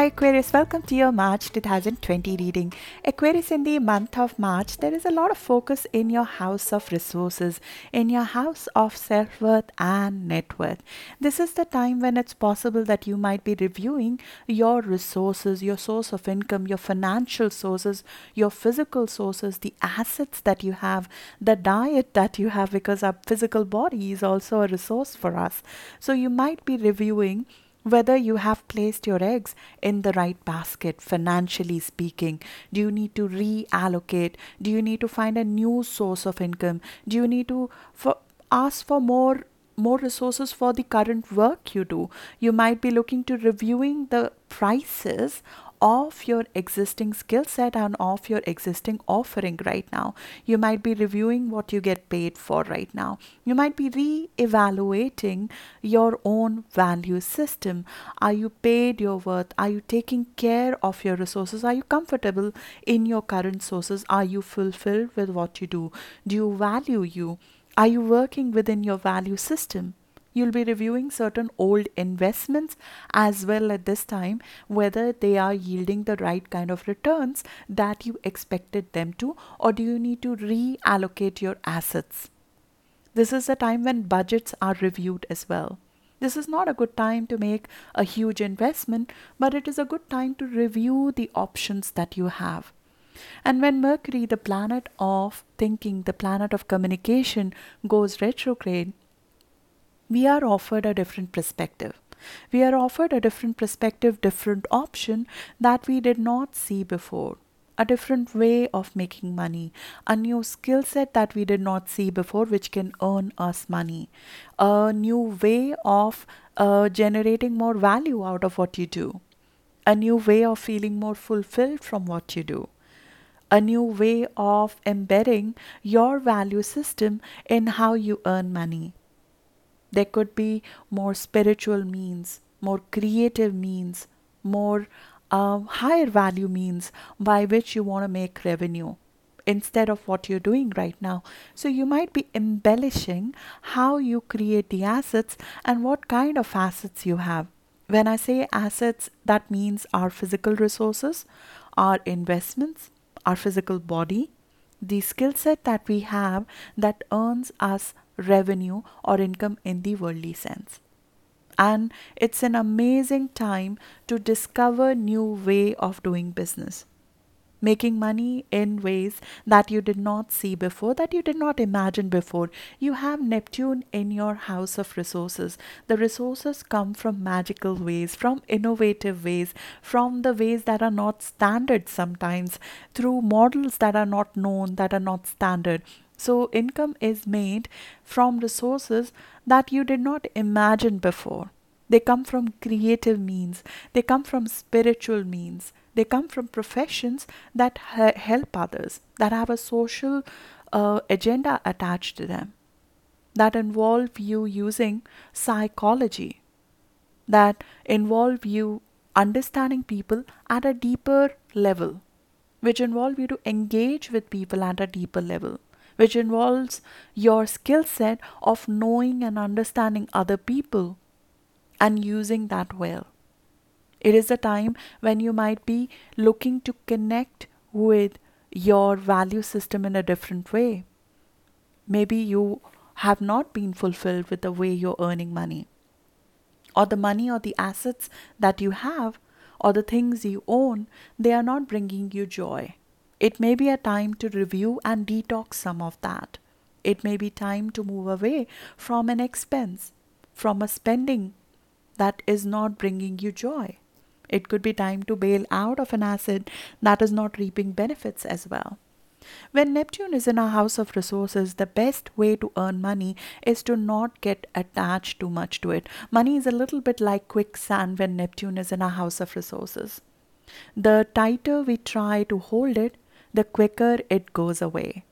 Hi Aquarius, welcome to your March 2020 reading. Aquarius, in the month of March, there is a lot of focus in your house of resources, in your house of self worth and net worth. This is the time when it's possible that you might be reviewing your resources, your source of income, your financial sources, your physical sources, the assets that you have, the diet that you have, because our physical body is also a resource for us. So you might be reviewing whether you have placed your eggs in the right basket, financially speaking. Do you need to reallocate? Do you need to find a new source of income? Do you need to for, ask for more? more resources for the current work you do you might be looking to reviewing the prices of your existing skill set and of your existing offering right now. You might be reviewing what you get paid for right now. You might be re evaluating your own value system. Are you paid your worth? Are you taking care of your resources? Are you comfortable in your current sources? Are you fulfilled with what you do? Do you value you? Are you working within your value system? You'll be reviewing certain old investments as well at this time, whether they are yielding the right kind of returns that you expected them to, or do you need to reallocate your assets? This is a time when budgets are reviewed as well. This is not a good time to make a huge investment, but it is a good time to review the options that you have. And when Mercury, the planet of thinking, the planet of communication, goes retrograde, we are offered a different perspective. We are offered a different perspective, different option that we did not see before. A different way of making money, a new skill set that we did not see before, which can earn us money, a new way of uh, generating more value out of what you do, a new way of feeling more fulfilled from what you do a new way of embedding your value system in how you earn money. There could be more spiritual means, more creative means, more uh, higher value means by which you want to make revenue instead of what you're doing right now. So you might be embellishing how you create the assets and what kind of assets you have. When I say assets, that means our physical resources, our investments, our physical body, the skill set that we have that earns us revenue or income in the worldly sense and it's an amazing time to discover new way of doing business making money in ways that you did not see before, that you did not imagine before. You have Neptune in your house of resources. The resources come from magical ways, from innovative ways, from the ways that are not standard sometimes, through models that are not known, that are not standard. So, income is made from resources that you did not imagine before. They come from creative means, they come from spiritual means, they come from professions that ha- help others, that have a social uh, agenda attached to them, that involve you using psychology, that involve you understanding people at a deeper level, which involve you to engage with people at a deeper level which involves your skill set of knowing and understanding other people and using that well. It is a time when you might be looking to connect with your value system in a different way. Maybe you have not been fulfilled with the way you're earning money, or the money or the assets that you have, or the things you own, they are not bringing you joy. It may be a time to review and detox some of that. It may be time to move away from an expense, from a spending that is not bringing you joy. It could be time to bail out of an asset that is not reaping benefits as well. When Neptune is in a house of resources, the best way to earn money is to not get attached too much to it. Money is a little bit like quicksand when Neptune is in a house of resources. The tighter we try to hold it, the quicker it goes away.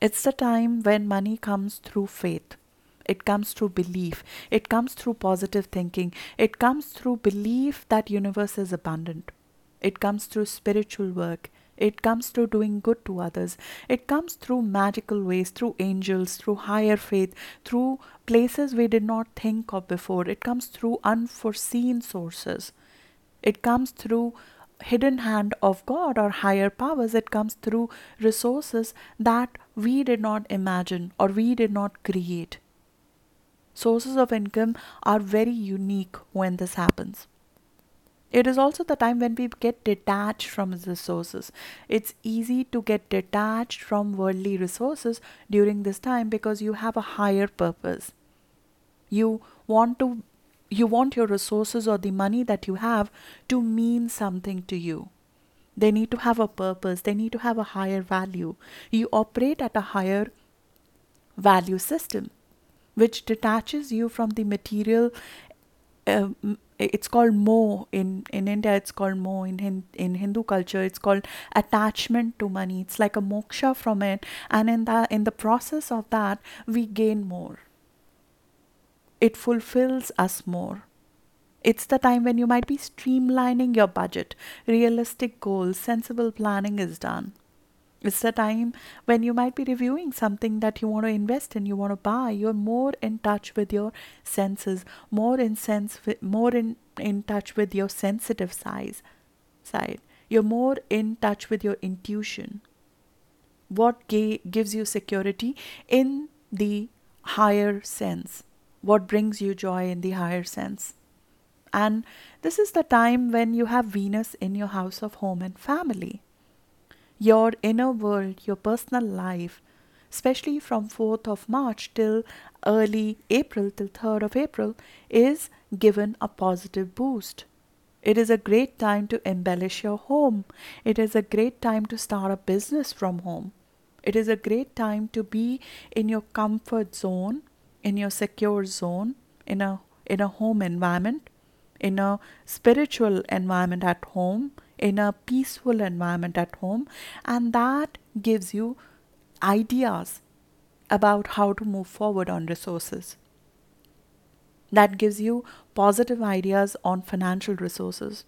It's the time when money comes through faith. It comes through belief. It comes through positive thinking. It comes through belief that universe is abundant. It comes through spiritual work. It comes through doing good to others. It comes through magical ways, through angels, through higher faith, through places we did not think of before. It comes through unforeseen sources. It comes through hidden hand of God or higher powers. It comes through resources that we did not imagine or we did not create. Sources of income are very unique when this happens. It is also the time when we get detached from resources. It's easy to get detached from worldly resources during this time because you have a higher purpose. You want to you want your resources or the money that you have to mean something to you. They need to have a purpose, they need to have a higher value. You operate at a higher value system which detaches you from the material um, it's called mo in in india it's called mo in in hindu culture it's called attachment to money it's like a moksha from it and in that in the process of that we gain more it fulfills us more it's the time when you might be streamlining your budget realistic goals sensible planning is done it's the time when you might be reviewing something that you want to invest in, you want to buy. You're more in touch with your senses, more in sense, more in, in touch with your sensitive size, side. You're more in touch with your intuition. What gives you security in the higher sense? What brings you joy in the higher sense? And this is the time when you have Venus in your house of home and family your inner world, your personal life, especially from 4th of March till early April, till 3rd of April, is given a positive boost. It is a great time to embellish your home. It is a great time to start a business from home. It is a great time to be in your comfort zone, in your secure zone, in a in a home environment, in a spiritual environment at home, in a peaceful environment at home, and that gives you ideas about how to move forward on resources. That gives you positive ideas on financial resources.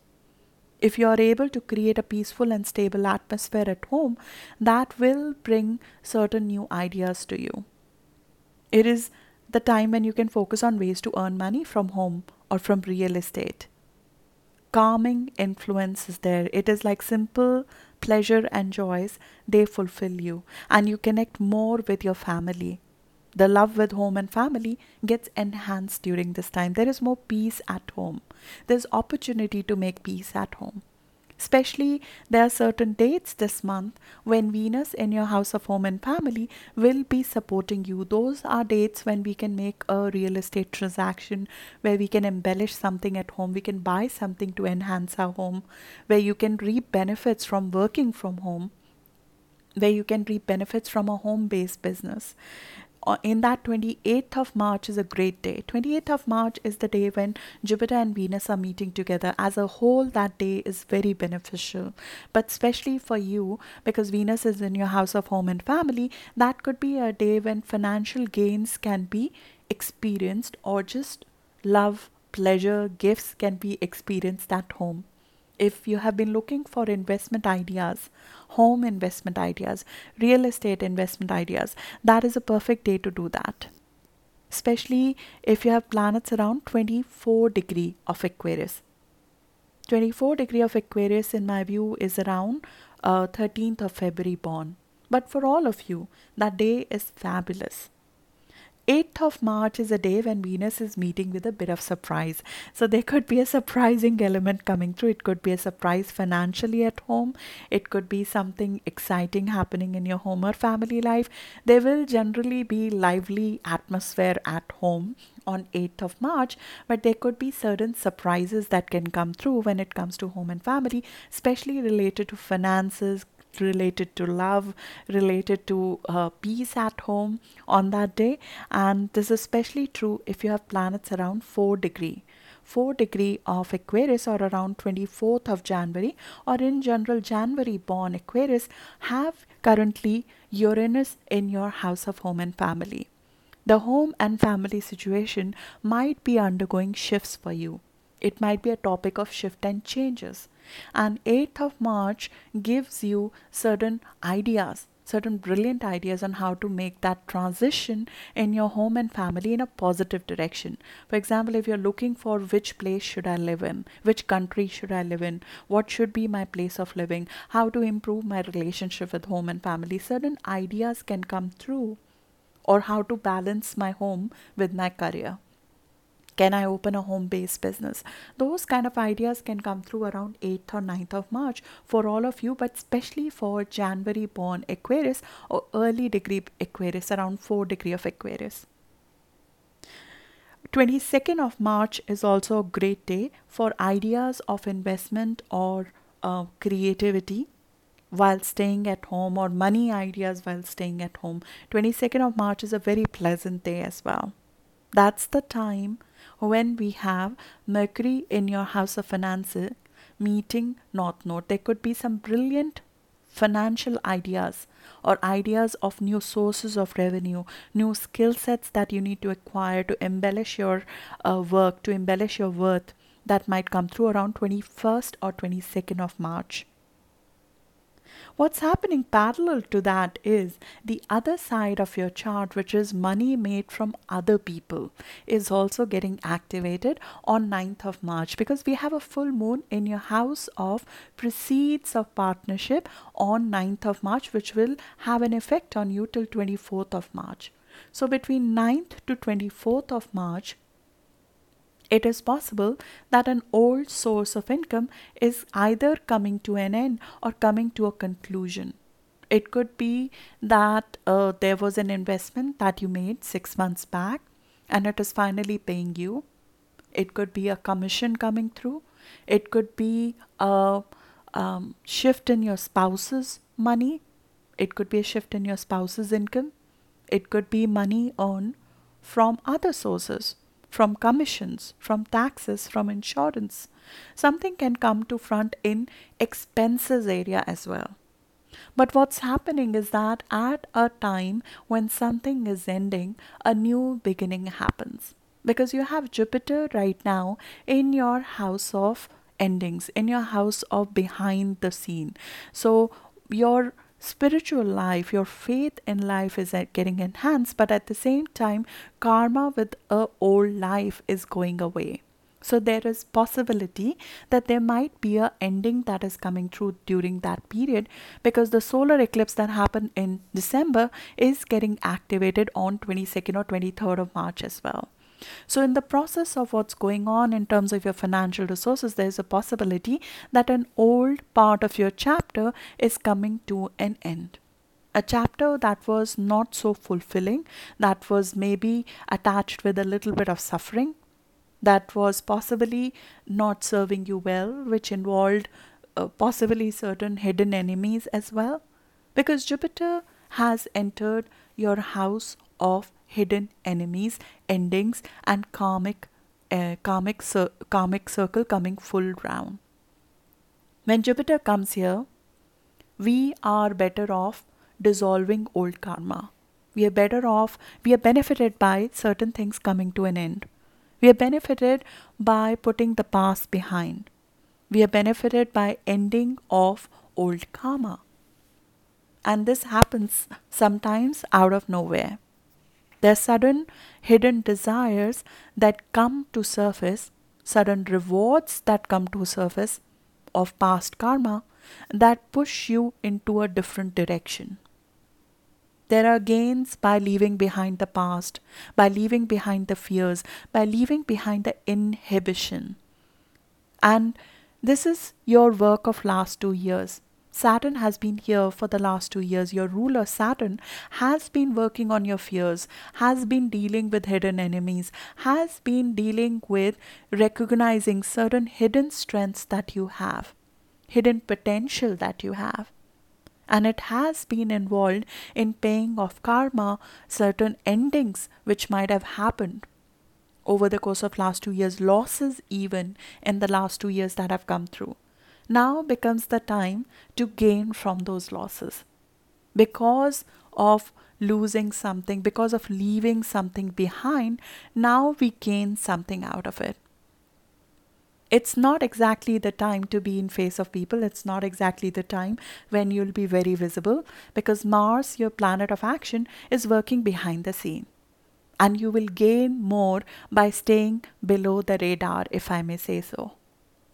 If you are able to create a peaceful and stable atmosphere at home, that will bring certain new ideas to you. It is the time when you can focus on ways to earn money from home or from real estate calming influence is there. It is like simple pleasure and joys, they fulfill you, and you connect more with your family. The love with home and family gets enhanced during this time. There is more peace at home. There's opportunity to make peace at home. Especially, there are certain dates this month when Venus in your house of home and family will be supporting you. Those are dates when we can make a real estate transaction, where we can embellish something at home, we can buy something to enhance our home, where you can reap benefits from working from home where you can reap benefits from a home based business Uh, in that 28th of March is a great day. 28th of March is the day when Jupiter and Venus are meeting together. As a whole, that day is very beneficial. But especially for you, because Venus is in your house of home and family, that could be a day when financial gains can be experienced or just love, pleasure, gifts can be experienced at home if you have been looking for investment ideas, home investment ideas, real estate investment ideas, that is a perfect day to do that. Especially if you have planets around 24 degree of Aquarius. 24 degree of Aquarius in my view is around uh, 13th of February born. But for all of you, that day is fabulous. 8th of March is a day when Venus is meeting with a bit of surprise. So there could be a surprising element coming through. It could be a surprise financially at home. It could be something exciting happening in your home or family life. There will generally be lively atmosphere at home on 8th of March, but there could be certain surprises that can come through when it comes to home and family, especially related to finances, related to love, related to uh, peace at home on that day. And this is especially true if you have planets around 4 degree. 4 degree of Aquarius or around 24th of January or in general January born Aquarius have currently Uranus in your house of home and family. The home and family situation might be undergoing shifts for you. It might be a topic of shift and changes and 8th of March gives you certain ideas certain brilliant ideas on how to make that transition in your home and family in a positive direction. For example, if you're looking for which place should I live in, which country should I live in, what should be my place of living, how to improve my relationship with home and family, certain ideas can come through, or how to balance my home with my career. Can I open a home based business? Those kind of ideas can come through around 8th or 9th of March for all of you, but especially for January born Aquarius or early degree Aquarius, around 4 degree of Aquarius. 22nd of March is also a great day for ideas of investment or uh, creativity while staying at home or money ideas while staying at home. 22nd of March is a very pleasant day as well. That's the time when we have Mercury in your house of finances meeting North Node. There could be some brilliant financial ideas or ideas of new sources of revenue, new skill sets that you need to acquire to embellish your uh, work, to embellish your worth that might come through around 21st or 22nd of March. What's happening parallel to that is the other side of your chart, which is money made from other people, is also getting activated on 9th of March because we have a full moon in your house of proceeds of partnership on 9th of March, which will have an effect on you till 24th of March. So between 9th to 24th of March, it is possible that an old source of income is either coming to an end or coming to a conclusion. It could be that uh, there was an investment that you made six months back and it is finally paying you. It could be a commission coming through. It could be a um, shift in your spouse's money. It could be a shift in your spouse's income. It could be money earned from other sources from commissions, from taxes, from insurance. Something can come to front in expenses area as well. But what's happening is that at a time when something is ending, a new beginning happens. Because you have Jupiter right now in your house of endings, in your house of behind the scene. So your spiritual life, your faith in life is getting enhanced, but at the same time, karma with a old life is going away. So there is possibility that there might be a ending that is coming through during that period because the solar eclipse that happened in December is getting activated on 22nd or 23rd of March as well. So, in the process of what's going on in terms of your financial resources, there's a possibility that an old part of your chapter is coming to an end. A chapter that was not so fulfilling, that was maybe attached with a little bit of suffering, that was possibly not serving you well, which involved uh, possibly certain hidden enemies as well. Because Jupiter has entered your house of hidden enemies, endings, and karmic, uh, karmic, cir- karmic circle coming full round. When Jupiter comes here, we are better off dissolving old karma. We are better off, we are benefited by certain things coming to an end. We are benefited by putting the past behind. We are benefited by ending of old karma. And this happens sometimes out of nowhere. There's sudden hidden desires that come to surface, sudden rewards that come to surface of past karma that push you into a different direction. There are gains by leaving behind the past, by leaving behind the fears, by leaving behind the inhibition. And this is your work of last two years. Saturn has been here for the last two years. Your ruler, Saturn, has been working on your fears, has been dealing with hidden enemies, has been dealing with recognizing certain hidden strengths that you have, hidden potential that you have. And it has been involved in paying off karma, certain endings which might have happened over the course of last two years, losses even in the last two years that have come through now becomes the time to gain from those losses. Because of losing something, because of leaving something behind, now we gain something out of it. it's not exactly the time to be in face of people it's not exactly the time when you'll be very visible because mars your planet of action is working behind the scene and you will gain more by staying below the radar if i may say so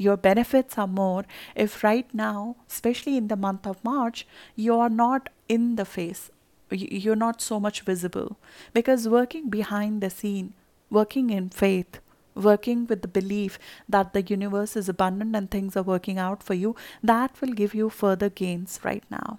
your benefits are more if right now especially in the month of march you are not in the face you're not so much visible because working behind the scene working in faith working with the belief that the universe is abundant and things are working out for you, that will give you further gains right now.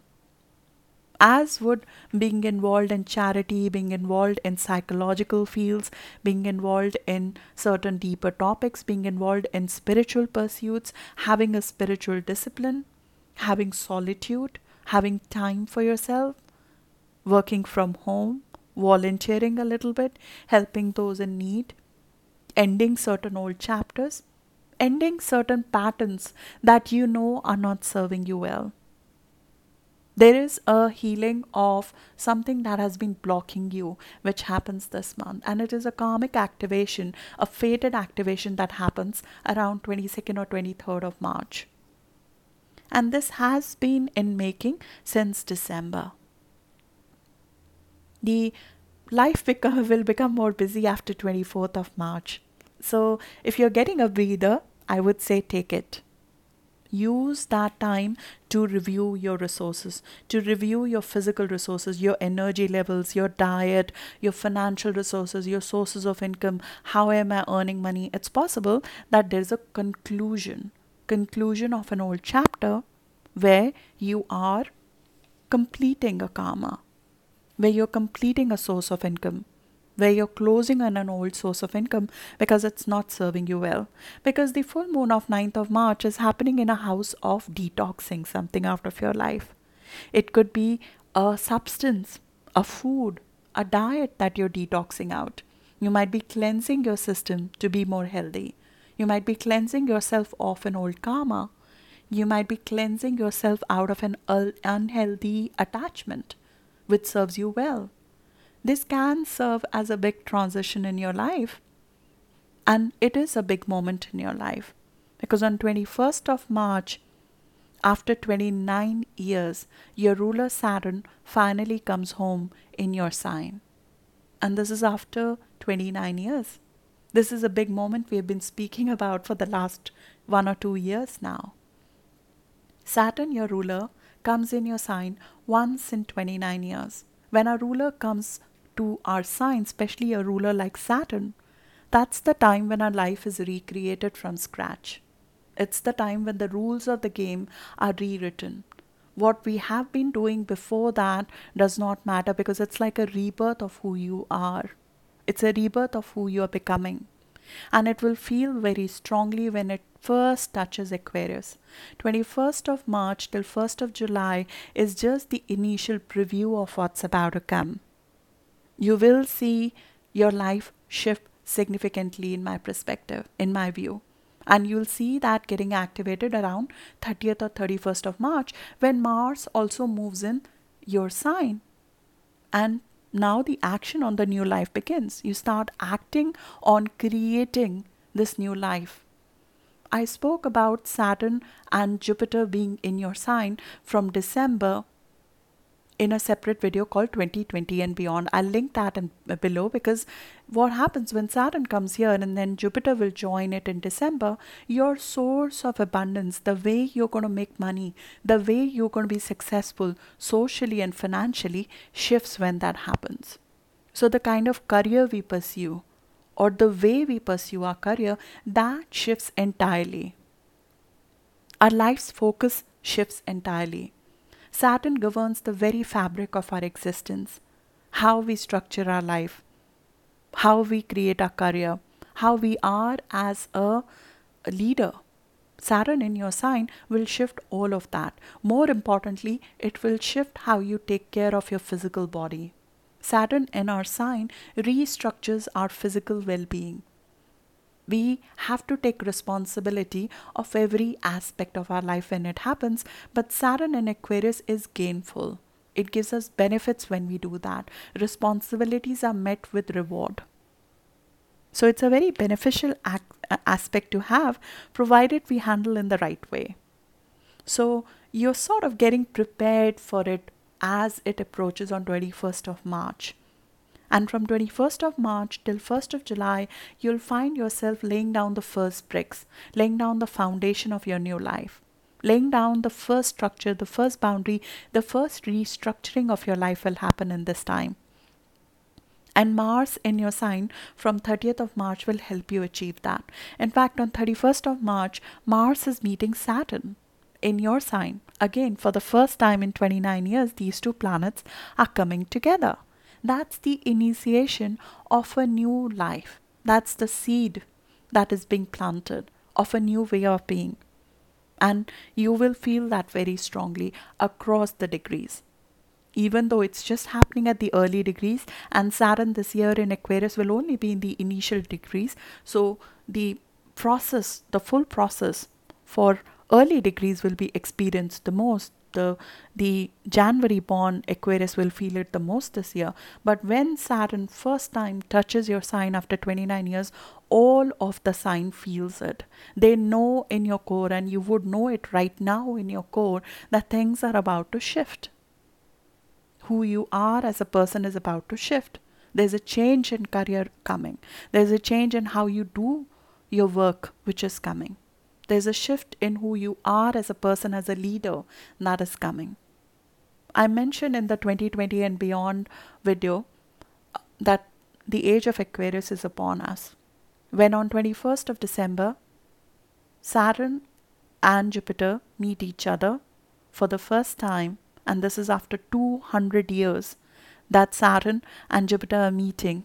As would being involved in charity, being involved in psychological fields, being involved in certain deeper topics, being involved in spiritual pursuits, having a spiritual discipline, having solitude, having time for yourself, working from home, volunteering a little bit, helping those in need, ending certain old chapters, ending certain patterns that you know are not serving you well. There is a healing of something that has been blocking you, which happens this month. And it is a karmic activation, a fated activation that happens around 22nd or 23rd of March. And this has been in making since December. The life will become more busy after 24th of March. So if you're getting a breather, I would say take it. Use that time to review your resources, to review your physical resources, your energy levels, your diet, your financial resources, your sources of income. How am I earning money? It's possible that there's a conclusion, conclusion of an old chapter where you are completing a karma where you're completing a source of income, where you're closing on an old source of income because it's not serving you well. Because the full moon of 9th of March is happening in a house of detoxing something out of your life. It could be a substance, a food, a diet that you're detoxing out. You might be cleansing your system to be more healthy. You might be cleansing yourself of an old karma. You might be cleansing yourself out of an unhealthy attachment which serves you well. This can serve as a big transition in your life. And it is a big moment in your life because on 21st of March, after 29 years, your ruler Saturn finally comes home in your sign. And this is after 29 years. This is a big moment we have been speaking about for the last one or two years now. Saturn, your ruler, comes in your sign once in 29 years. When a ruler comes to our sign, especially a ruler like Saturn, that's the time when our life is recreated from scratch. It's the time when the rules of the game are rewritten. What we have been doing before that does not matter because it's like a rebirth of who you are. It's a rebirth of who you are becoming. And it will feel very strongly when it first touches Aquarius. 21st of March till 1st of July is just the initial preview of what's about to come. You will see your life shift significantly in my perspective, in my view. And you'll see that getting activated around 30th or 31st of March when Mars also moves in your sign. And now the action on the new life begins. You start acting on creating this new life. I spoke about Saturn and Jupiter being in your sign from December in a separate video called 2020 and beyond. I'll link that in, uh, below because what happens when Saturn comes here and then Jupiter will join it in December, your source of abundance, the way you're going to make money, the way you're going to be successful socially and financially shifts when that happens. So, the kind of career we pursue, or the way we pursue our career, that shifts entirely. Our life's focus shifts entirely. Saturn governs the very fabric of our existence, how we structure our life, how we create our career, how we are as a leader. Saturn in your sign will shift all of that. More importantly, it will shift how you take care of your physical body. Saturn in our sign restructures our physical well being. We have to take responsibility of every aspect of our life when it happens, but Saturn in Aquarius is gainful. It gives us benefits when we do that. Responsibilities are met with reward. So it's a very beneficial act, uh, aspect to have, provided we handle in the right way. So you're sort of getting prepared for it as it approaches on 21st of March. And from 21st of March till 1st of July, you'll find yourself laying down the first bricks, laying down the foundation of your new life, laying down the first structure, the first boundary, the first restructuring of your life will happen in this time. And Mars in your sign from 30th of March will help you achieve that. In fact, on 31st of March, Mars is meeting Saturn in your sign. Again, for the first time in 29 years, these two planets are coming together. That's the initiation of a new life. That's the seed that is being planted of a new way of being. And you will feel that very strongly across the degrees. Even though it's just happening at the early degrees, and Saturn this year in Aquarius will only be in the initial degrees. So the process, the full process for early degrees will be experienced the most the the January born Aquarius will feel it the most this year. But when Saturn first time touches your sign after 29 years, all of the sign feels it. They know in your core, and you would know it right now in your core, that things are about to shift. Who you are as a person is about to shift. There's a change in career coming. There's a change in how you do your work, which is coming there's a shift in who you are as a person, as a leader that is coming. I mentioned in the 2020 and beyond video uh, that the age of Aquarius is upon us. When on 21st of December, Saturn and Jupiter meet each other for the first time, and this is after 200 years that Saturn and Jupiter are meeting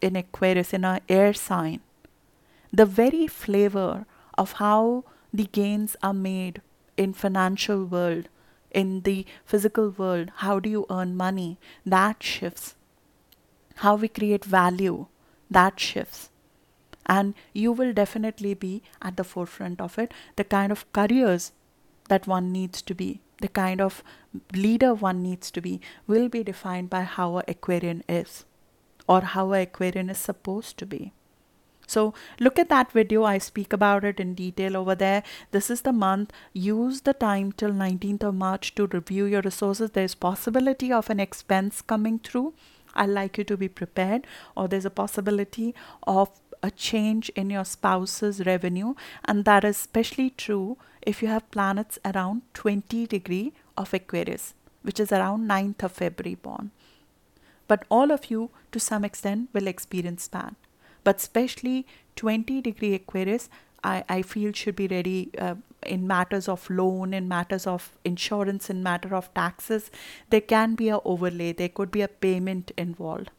in Aquarius in our air sign. The very flavor of how the gains are made in financial world in the physical world how do you earn money? That shifts. How we create value that shifts. And you will definitely be at the forefront of it. The kind of careers that one needs to be the kind of leader one needs to be will be defined by how a aquarian is or how a aquarian is supposed to be so look at that video. I speak about it in detail over there. This is the month. Use the time till 19th of March to review your resources. There's possibility of an expense coming through. i like you to be prepared or there's a possibility of a change in your spouse's revenue and that is especially true if you have planets around 20 degree of Aquarius which is around 9th of February born. But all of you to some extent will experience that but especially 20 degree Aquarius, I, I feel should be ready uh, in matters of loan, in matters of insurance, in matter of taxes. There can be a overlay, there could be a payment involved.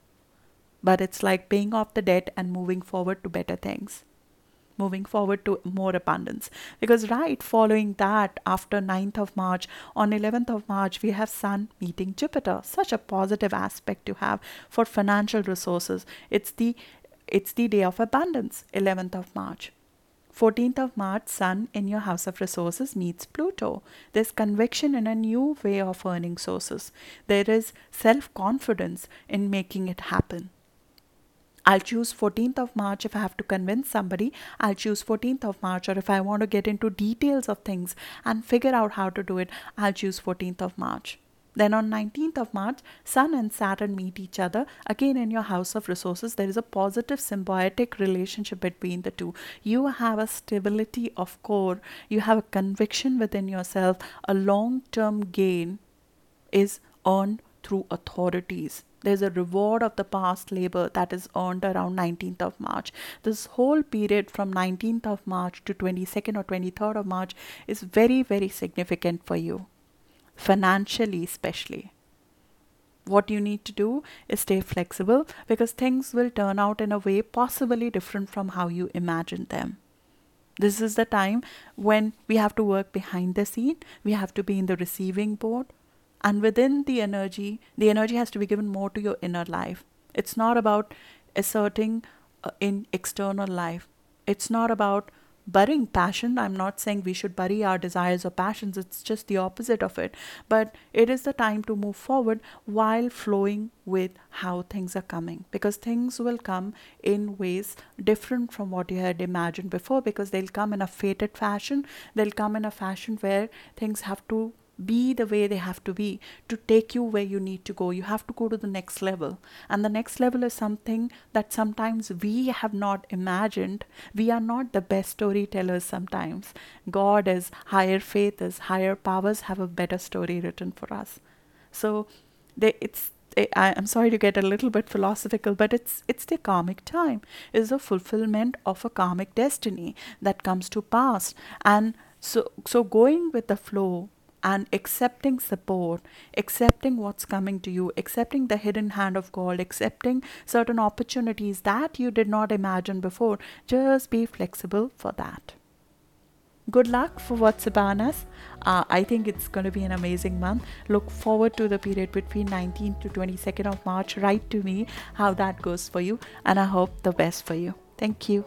But it's like paying off the debt and moving forward to better things. Moving forward to more abundance. Because right following that after 9th of march on 11th of march we have sun meeting jupiter. Such a positive aspect to have for financial resources. It's the it's the day of abundance, 11th of March. 14th of March, Sun in your house of resources meets Pluto. There's conviction in a new way of earning sources. There is self confidence in making it happen. I'll choose 14th of March if I have to convince somebody. I'll choose 14th of March, or if I want to get into details of things and figure out how to do it, I'll choose 14th of March. Then on 19th of March, Sun and Saturn meet each other. Again, in your house of resources, there is a positive symbiotic relationship between the two. You have a stability of core, you have a conviction within yourself. A long term gain is earned through authorities. There's a reward of the past labor that is earned around 19th of March. This whole period from 19th of March to 22nd or 23rd of March is very, very significant for you financially, especially. What you need to do is stay flexible because things will turn out in a way possibly different from how you imagined them. This is the time when we have to work behind the scene, we have to be in the receiving board, and within the energy, the energy has to be given more to your inner life. It's not about asserting uh, in external life, it's not about burying passion. I'm not saying we should bury our desires or passions, it's just the opposite of it. But it is the time to move forward while flowing with how things are coming because things will come in ways different from what you had imagined before because they'll come in a fated fashion. They'll come in a fashion where things have to be the way they have to be to take you where you need to go. You have to go to the next level. And the next level is something that sometimes we have not imagined. We are not the best storytellers sometimes. God is higher faith is higher powers have a better story written for us. So they, it's I, am sorry to get a little bit philosophical, but it's it's the karmic time. Is a fulfillment of a karmic destiny that comes to pass. And so so going with the flow and accepting support, accepting what's coming to you, accepting the hidden hand of God, accepting certain opportunities that you did not imagine before. Just be flexible for that. Good luck for what's upon us. Uh, I think it's going to be an amazing month. Look forward to the period between 19th to 22nd of March. Write to me how that goes for you, and I hope the best for you. Thank you.